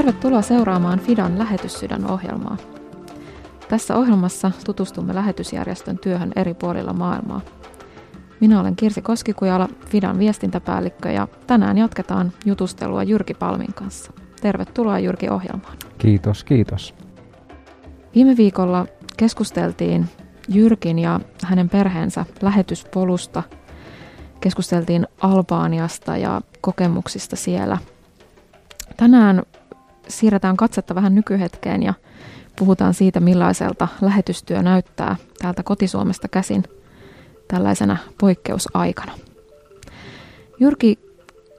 Tervetuloa seuraamaan Fidan lähetyssydän ohjelmaa. Tässä ohjelmassa tutustumme lähetysjärjestön työhön eri puolilla maailmaa. Minä olen Kirsi Koskikujala, Fidan viestintäpäällikkö ja tänään jatketaan jutustelua Jyrki Palmin kanssa. Tervetuloa Jyrki ohjelmaan. Kiitos, kiitos. Viime viikolla keskusteltiin Jyrkin ja hänen perheensä lähetyspolusta. Keskusteltiin Albaaniasta ja kokemuksista siellä. Tänään siirretään katsetta vähän nykyhetkeen ja puhutaan siitä, millaiselta lähetystyö näyttää täältä kotisuomesta käsin tällaisena poikkeusaikana. Jyrki,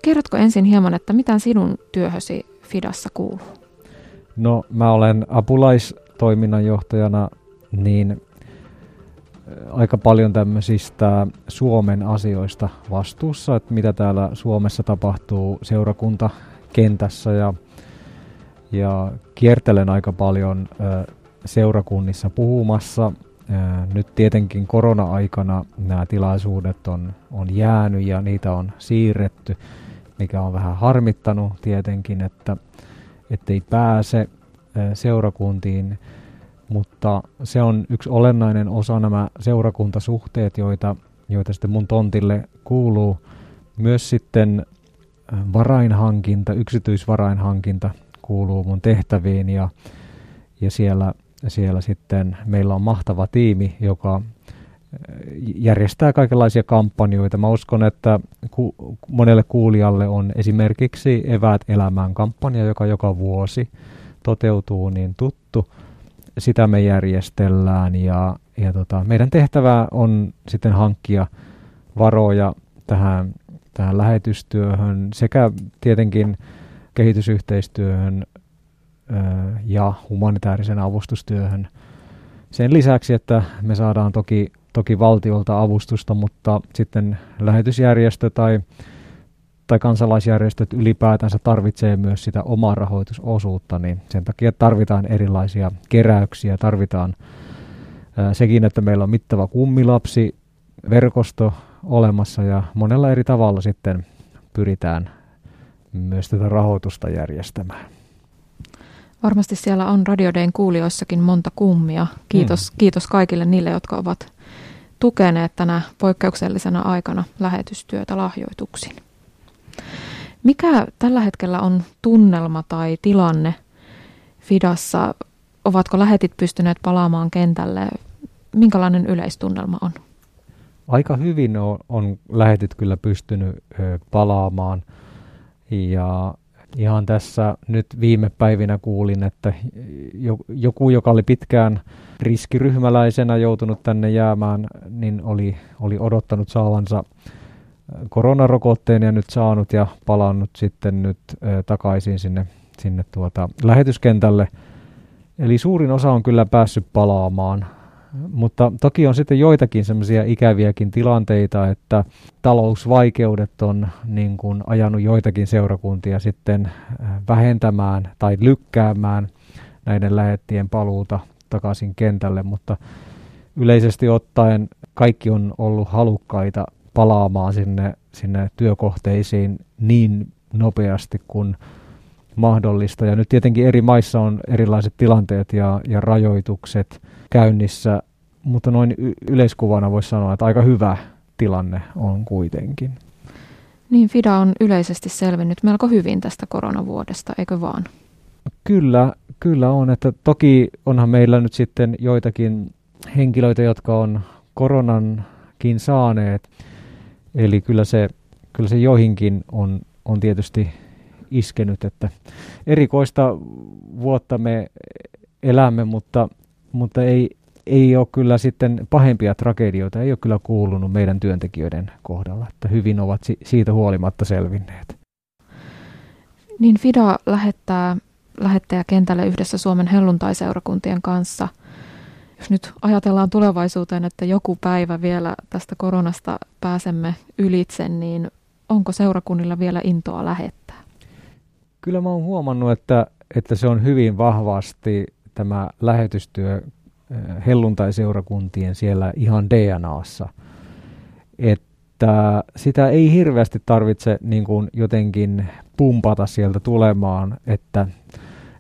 kerrotko ensin hieman, että mitä sinun työhösi Fidassa kuuluu? No mä olen apulaistoiminnanjohtajana niin aika paljon tämmöisistä Suomen asioista vastuussa, että mitä täällä Suomessa tapahtuu seurakuntakentässä ja, ja kiertelen aika paljon seurakunnissa puhumassa. Nyt tietenkin korona-aikana nämä tilaisuudet on, on jäänyt ja niitä on siirretty, mikä on vähän harmittanut tietenkin, että ettei pääse seurakuntiin mutta se on yksi olennainen osa nämä seurakuntasuhteet, joita, joita sitten mun tontille kuuluu. Myös sitten varainhankinta, yksityisvarainhankinta kuuluu mun tehtäviin ja, ja siellä, siellä sitten meillä on mahtava tiimi, joka järjestää kaikenlaisia kampanjoita. Mä uskon, että ku, monelle kuulijalle on esimerkiksi Eväät elämään kampanja, joka joka vuosi toteutuu, niin tuttu sitä me järjestellään ja, ja tota, meidän tehtävä on sitten hankkia varoja tähän, tähän lähetystyöhön sekä tietenkin kehitysyhteistyöhön ja humanitaarisen avustustyöhön. Sen lisäksi, että me saadaan toki, toki valtiolta avustusta, mutta sitten lähetysjärjestö tai tai kansalaisjärjestöt ylipäätänsä tarvitsee myös sitä omaa rahoitusosuutta, niin sen takia tarvitaan erilaisia keräyksiä, tarvitaan sekin, että meillä on mittava kummilapsi verkosto olemassa ja monella eri tavalla sitten pyritään myös tätä rahoitusta järjestämään. Varmasti siellä on Radiodein kuulijoissakin monta kummia. Kiitos, hmm. kiitos kaikille niille, jotka ovat tukeneet tänä poikkeuksellisena aikana lähetystyötä lahjoituksin. Mikä tällä hetkellä on tunnelma tai tilanne Fidassa? Ovatko lähetit pystyneet palaamaan kentälle? Minkälainen yleistunnelma on? Aika hyvin on, on lähetit kyllä pystynyt palaamaan. Ja ihan tässä nyt viime päivinä kuulin, että joku, joka oli pitkään riskiryhmäläisenä joutunut tänne jäämään, niin oli, oli odottanut saavansa koronarokotteen ja nyt saanut ja palannut sitten nyt ö, takaisin sinne, sinne tuota lähetyskentälle. Eli suurin osa on kyllä päässyt palaamaan, mutta toki on sitten joitakin semmoisia ikäviäkin tilanteita, että talousvaikeudet on niin kuin ajanut joitakin seurakuntia sitten vähentämään tai lykkäämään näiden lähettien paluuta takaisin kentälle, mutta yleisesti ottaen kaikki on ollut halukkaita palaamaan sinne, sinne työkohteisiin niin nopeasti kuin mahdollista. Ja nyt tietenkin eri maissa on erilaiset tilanteet ja, ja rajoitukset käynnissä, mutta noin y- yleiskuvana voisi sanoa, että aika hyvä tilanne on kuitenkin. Niin, FIDA on yleisesti selvinnyt melko hyvin tästä koronavuodesta, eikö vaan? Kyllä, kyllä on. Että toki onhan meillä nyt sitten joitakin henkilöitä, jotka on koronankin saaneet, Eli kyllä se, kyllä se joihinkin on, on tietysti iskenyt, että erikoista vuotta me elämme, mutta, mutta ei, ei ole kyllä sitten pahempia tragedioita, ei ole kyllä kuulunut meidän työntekijöiden kohdalla, että hyvin ovat si- siitä huolimatta selvinneet. Niin FIDA lähettää lähettäjäkentälle yhdessä Suomen helluntaiseurakuntien kanssa – jos nyt ajatellaan tulevaisuuteen, että joku päivä vielä tästä koronasta pääsemme ylitse, niin onko seurakunnilla vielä intoa lähettää? Kyllä mä oon huomannut, että, että se on hyvin vahvasti tämä lähetystyö eh, helluntai-seurakuntien siellä ihan DNAssa. Että sitä ei hirveästi tarvitse niin kuin jotenkin pumpata sieltä tulemaan, että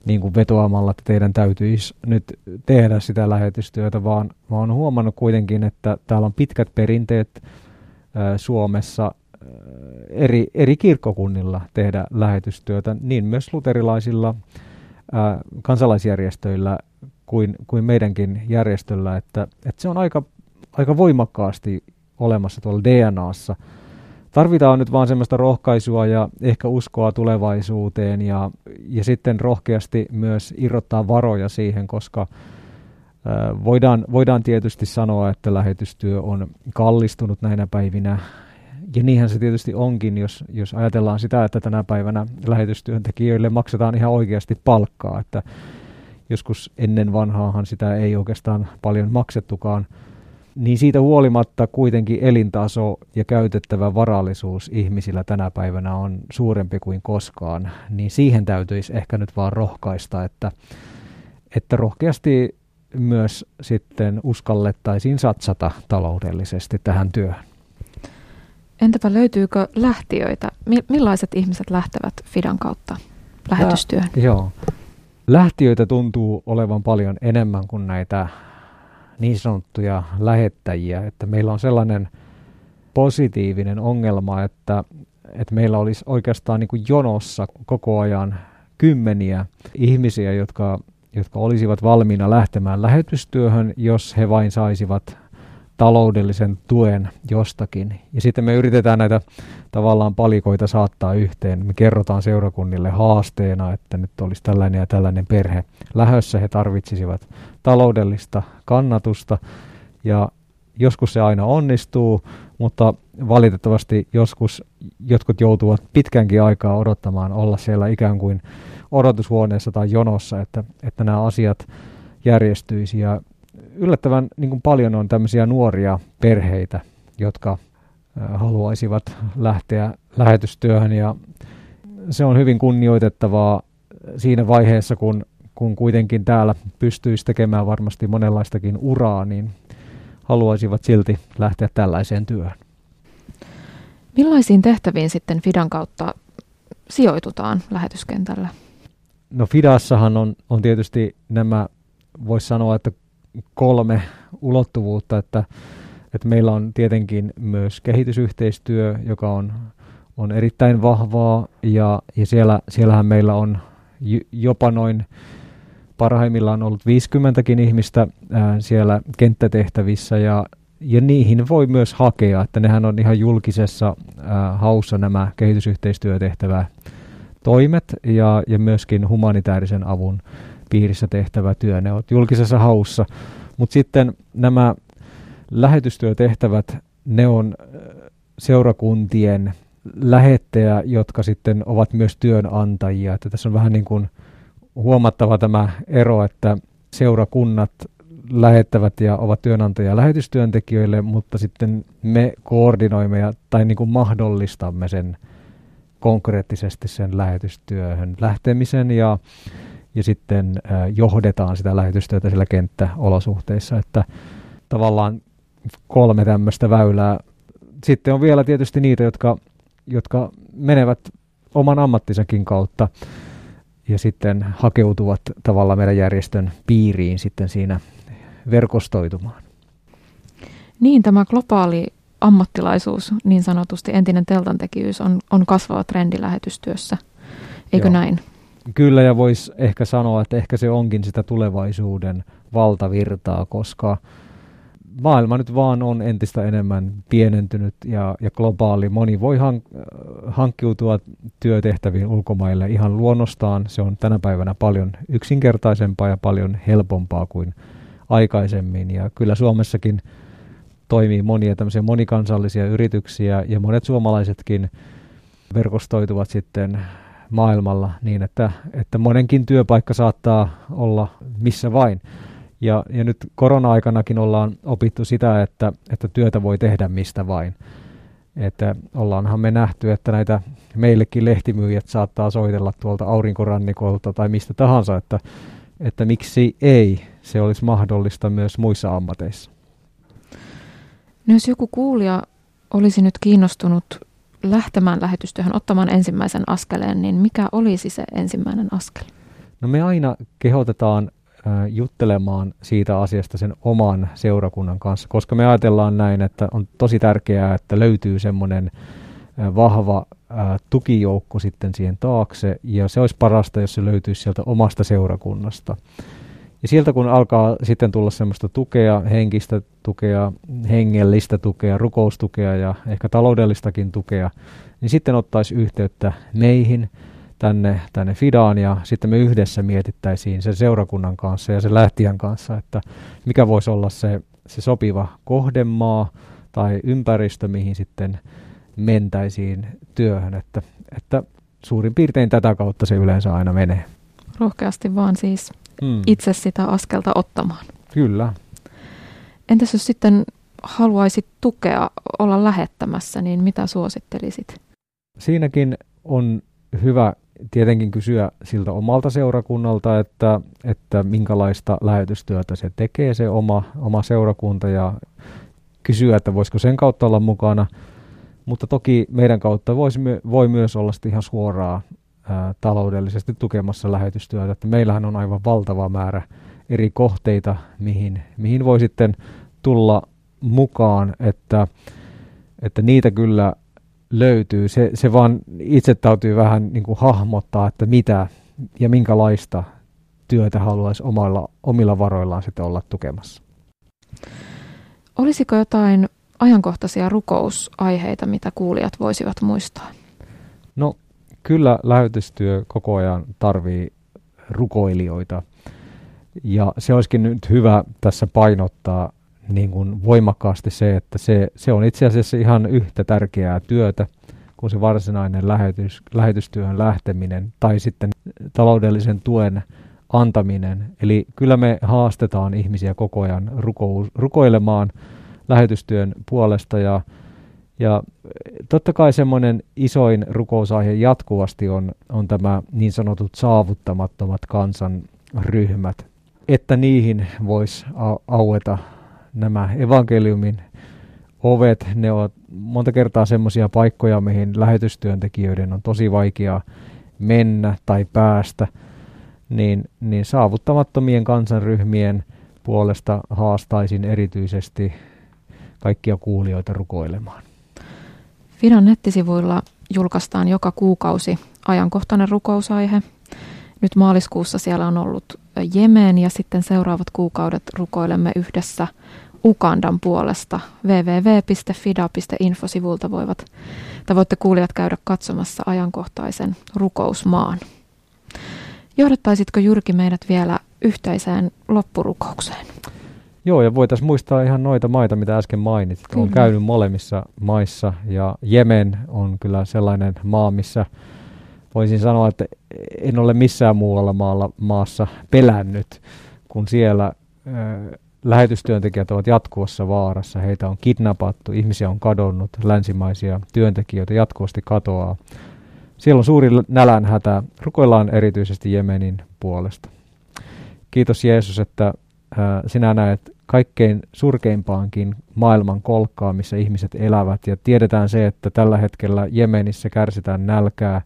niin kuin vetoamalla, että teidän täytyisi nyt tehdä sitä lähetystyötä, vaan mä oon huomannut kuitenkin, että täällä on pitkät perinteet ää, Suomessa eri, eri kirkkokunnilla tehdä lähetystyötä, niin myös luterilaisilla ää, kansalaisjärjestöillä kuin, kuin meidänkin järjestöllä, että, että se on aika, aika voimakkaasti olemassa tuolla DNAssa. Tarvitaan nyt vaan semmoista rohkaisua ja ehkä uskoa tulevaisuuteen ja, ja sitten rohkeasti myös irrottaa varoja siihen, koska voidaan, voidaan tietysti sanoa, että lähetystyö on kallistunut näinä päivinä ja niinhän se tietysti onkin, jos, jos ajatellaan sitä, että tänä päivänä lähetystyöntekijöille maksetaan ihan oikeasti palkkaa, että joskus ennen vanhaahan sitä ei oikeastaan paljon maksettukaan, niin siitä huolimatta kuitenkin elintaso ja käytettävä varallisuus ihmisillä tänä päivänä on suurempi kuin koskaan, niin siihen täytyisi ehkä nyt vaan rohkaista, että, että rohkeasti myös sitten uskallettaisiin satsata taloudellisesti tähän työhön. Entäpä löytyykö lähtiöitä? Millaiset ihmiset lähtevät Fidan kautta lähetystyöhön? Lä- joo. Lähtiöitä tuntuu olevan paljon enemmän kuin näitä niin sanottuja lähettäjiä, että meillä on sellainen positiivinen ongelma, että, että meillä olisi oikeastaan niin kuin jonossa koko ajan kymmeniä ihmisiä, jotka, jotka olisivat valmiina lähtemään lähetystyöhön, jos he vain saisivat taloudellisen tuen jostakin. Ja sitten me yritetään näitä tavallaan palikoita saattaa yhteen. Me kerrotaan seurakunnille haasteena, että nyt olisi tällainen ja tällainen perhe lähössä. He tarvitsisivat taloudellista kannatusta ja joskus se aina onnistuu, mutta valitettavasti joskus jotkut joutuvat pitkänkin aikaa odottamaan olla siellä ikään kuin odotushuoneessa tai jonossa, että, että nämä asiat järjestyisi. Ja yllättävän niin kuin paljon on tämmöisiä nuoria perheitä, jotka haluaisivat lähteä lähetystyöhön ja se on hyvin kunnioitettavaa siinä vaiheessa, kun, kun kuitenkin täällä pystyisi tekemään varmasti monenlaistakin uraa, niin haluaisivat silti lähteä tällaiseen työhön. Millaisiin tehtäviin sitten Fidan kautta sijoitutaan lähetyskentällä? No Fidassahan on, on tietysti nämä, voisi sanoa, että kolme ulottuvuutta, että, että meillä on tietenkin myös kehitysyhteistyö, joka on, on erittäin vahvaa ja, ja siellä, siellähän meillä on jopa noin parhaimmillaan ollut 50kin ihmistä ää, siellä kenttätehtävissä ja, ja niihin voi myös hakea, että nehän on ihan julkisessa ää, haussa nämä kehitysyhteistyötehtävä toimet ja, ja myöskin humanitaarisen avun piirissä tehtävä työ, ne on julkisessa haussa. Mutta sitten nämä lähetystyötehtävät, ne on seurakuntien lähettäjä, jotka sitten ovat myös työnantajia. Että tässä on vähän niin kuin huomattava tämä ero, että seurakunnat lähettävät ja ovat työnantajia lähetystyöntekijöille, mutta sitten me koordinoimme ja, tai niin kuin mahdollistamme sen konkreettisesti sen lähetystyöhön lähtemisen ja ja sitten johdetaan sitä lähetystyötä sillä kenttäolosuhteissa, että tavallaan kolme tämmöistä väylää. Sitten on vielä tietysti niitä, jotka, jotka menevät oman ammattisenkin kautta ja sitten hakeutuvat tavallaan meidän järjestön piiriin sitten siinä verkostoitumaan. Niin, tämä globaali ammattilaisuus, niin sanotusti entinen teltantekijyys, on, on kasvava trendi lähetystyössä. Eikö Joo. näin? Kyllä, ja voisi ehkä sanoa, että ehkä se onkin sitä tulevaisuuden valtavirtaa, koska maailma nyt vaan on entistä enemmän pienentynyt ja, ja globaali. Moni voi hank- hankkiutua työtehtäviin ulkomaille ihan luonnostaan. Se on tänä päivänä paljon yksinkertaisempaa ja paljon helpompaa kuin aikaisemmin. Ja kyllä Suomessakin toimii monia tämmöisiä monikansallisia yrityksiä ja monet suomalaisetkin verkostoituvat sitten maailmalla niin, että, että monenkin työpaikka saattaa olla missä vain. Ja, ja nyt korona-aikanakin ollaan opittu sitä, että, että työtä voi tehdä mistä vain. Että ollaanhan me nähty, että näitä meillekin lehtimyyjät saattaa soitella tuolta aurinkorannikolta tai mistä tahansa, että, että miksi ei se olisi mahdollista myös muissa ammateissa. No jos joku kuulija olisi nyt kiinnostunut lähtemään lähetystyöhön, ottamaan ensimmäisen askeleen, niin mikä olisi se ensimmäinen askel? No me aina kehotetaan juttelemaan siitä asiasta sen oman seurakunnan kanssa, koska me ajatellaan näin, että on tosi tärkeää, että löytyy semmoinen vahva tukijoukko sitten siihen taakse, ja se olisi parasta, jos se löytyisi sieltä omasta seurakunnasta. Ja sieltä kun alkaa sitten tulla semmoista tukea, henkistä tukea, hengellistä tukea, rukoustukea ja ehkä taloudellistakin tukea, niin sitten ottaisi yhteyttä meihin tänne, tänne Fidaan ja sitten me yhdessä mietittäisiin sen seurakunnan kanssa ja sen lähtijän kanssa, että mikä voisi olla se, se sopiva kohdemaa tai ympäristö, mihin sitten mentäisiin työhön, että, että suurin piirtein tätä kautta se yleensä aina menee. Rohkeasti vaan siis mm. itse sitä askelta ottamaan. Kyllä. Entäs jos sitten haluaisit tukea olla lähettämässä, niin mitä suosittelisit? Siinäkin on hyvä tietenkin kysyä siltä omalta seurakunnalta, että, että minkälaista lähetystyötä se tekee se oma, oma seurakunta ja kysyä, että voisiko sen kautta olla mukana. Mutta toki meidän kautta voisi, voi myös olla ihan suoraa ää, taloudellisesti tukemassa lähetystyötä. Että meillähän on aivan valtava määrä eri kohteita, mihin, mihin voi sitten tulla mukaan, että, että niitä kyllä löytyy. Se, se vaan itse täytyy vähän niin kuin hahmottaa, että mitä ja minkälaista työtä haluaisi omilla, omilla varoillaan sitten olla tukemassa. Olisiko jotain ajankohtaisia rukousaiheita, mitä kuulijat voisivat muistaa? No kyllä lähetystyö koko ajan tarvii rukoilijoita. Ja se olisikin nyt hyvä tässä painottaa niin kuin voimakkaasti se, että se, se on itse asiassa ihan yhtä tärkeää työtä kuin se varsinainen lähetys, lähetystyöhön lähteminen tai sitten taloudellisen tuen antaminen. Eli kyllä me haastetaan ihmisiä koko ajan ruko, rukoilemaan lähetystyön puolesta ja, ja totta kai semmoinen isoin rukousaihe jatkuvasti on, on tämä niin sanotut saavuttamattomat kansanryhmät, että niihin voisi aueta nämä evankeliumin ovet, ne ovat monta kertaa semmoisia paikkoja, mihin lähetystyöntekijöiden on tosi vaikea mennä tai päästä, niin, niin saavuttamattomien kansanryhmien puolesta haastaisin erityisesti kaikkia kuulijoita rukoilemaan. Fidan nettisivuilla julkaistaan joka kuukausi ajankohtainen rukousaihe. Nyt maaliskuussa siellä on ollut Jemen ja sitten seuraavat kuukaudet rukoilemme yhdessä Ukandan puolesta. www.fida.info-sivulta voivat, tai voitte kuulijat käydä katsomassa ajankohtaisen rukousmaan. Johdattaisitko Jyrki meidät vielä yhteiseen loppurukoukseen? Joo, ja voitaisiin muistaa ihan noita maita, mitä äsken mainitsit. Kyllä. Olen käynyt molemmissa maissa, ja Jemen on kyllä sellainen maa, missä voisin sanoa, että en ole missään muualla maalla, maassa pelännyt, kun siellä äh, lähetystyöntekijät ovat jatkuvassa vaarassa. Heitä on kidnappattu, ihmisiä on kadonnut, länsimaisia työntekijöitä jatkuvasti katoaa. Siellä on suuri nälänhätä. Rukoillaan erityisesti Jemenin puolesta. Kiitos Jeesus, että sinä näet kaikkein surkeimpaankin maailman kolkkaa, missä ihmiset elävät. Ja tiedetään se, että tällä hetkellä Jemenissä kärsitään nälkää,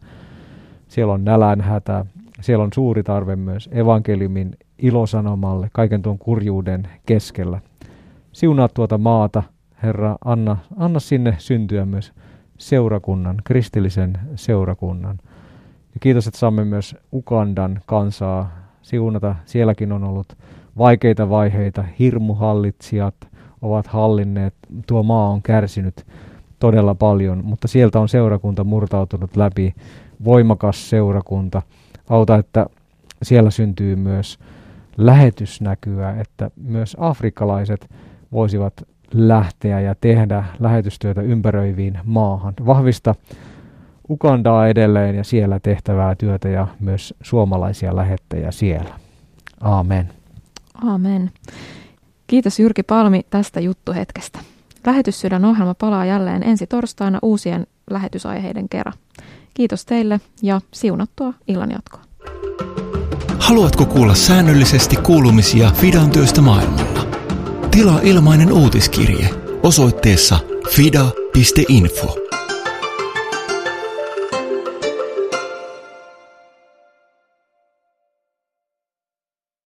siellä on nälänhätä, siellä on suuri tarve myös evankeliumin ilosanomalle kaiken tuon kurjuuden keskellä. Siunaa tuota maata, Herra, anna, anna sinne syntyä myös seurakunnan, kristillisen seurakunnan. Ja kiitos, että saamme myös Ugandan kansaa siunata. Sielläkin on ollut vaikeita vaiheita, hirmuhallitsijat ovat hallinneet, tuo maa on kärsinyt todella paljon, mutta sieltä on seurakunta murtautunut läpi voimakas seurakunta. Auta, että siellä syntyy myös lähetysnäkyä, että myös afrikkalaiset voisivat lähteä ja tehdä lähetystyötä ympäröiviin maahan. Vahvista Ugandaa edelleen ja siellä tehtävää työtä ja myös suomalaisia lähettäjiä siellä. Aamen. Aamen. Kiitos Jyrki Palmi tästä juttuhetkestä. Lähetyssydän ohjelma palaa jälleen ensi torstaina uusien lähetysaiheiden kerran. Kiitos teille ja siunattua illanjatkoa. Haluatko kuulla säännöllisesti kuulumisia Fidan työstä maailmalla? Tilaa ilmainen uutiskirje osoitteessa fida.info.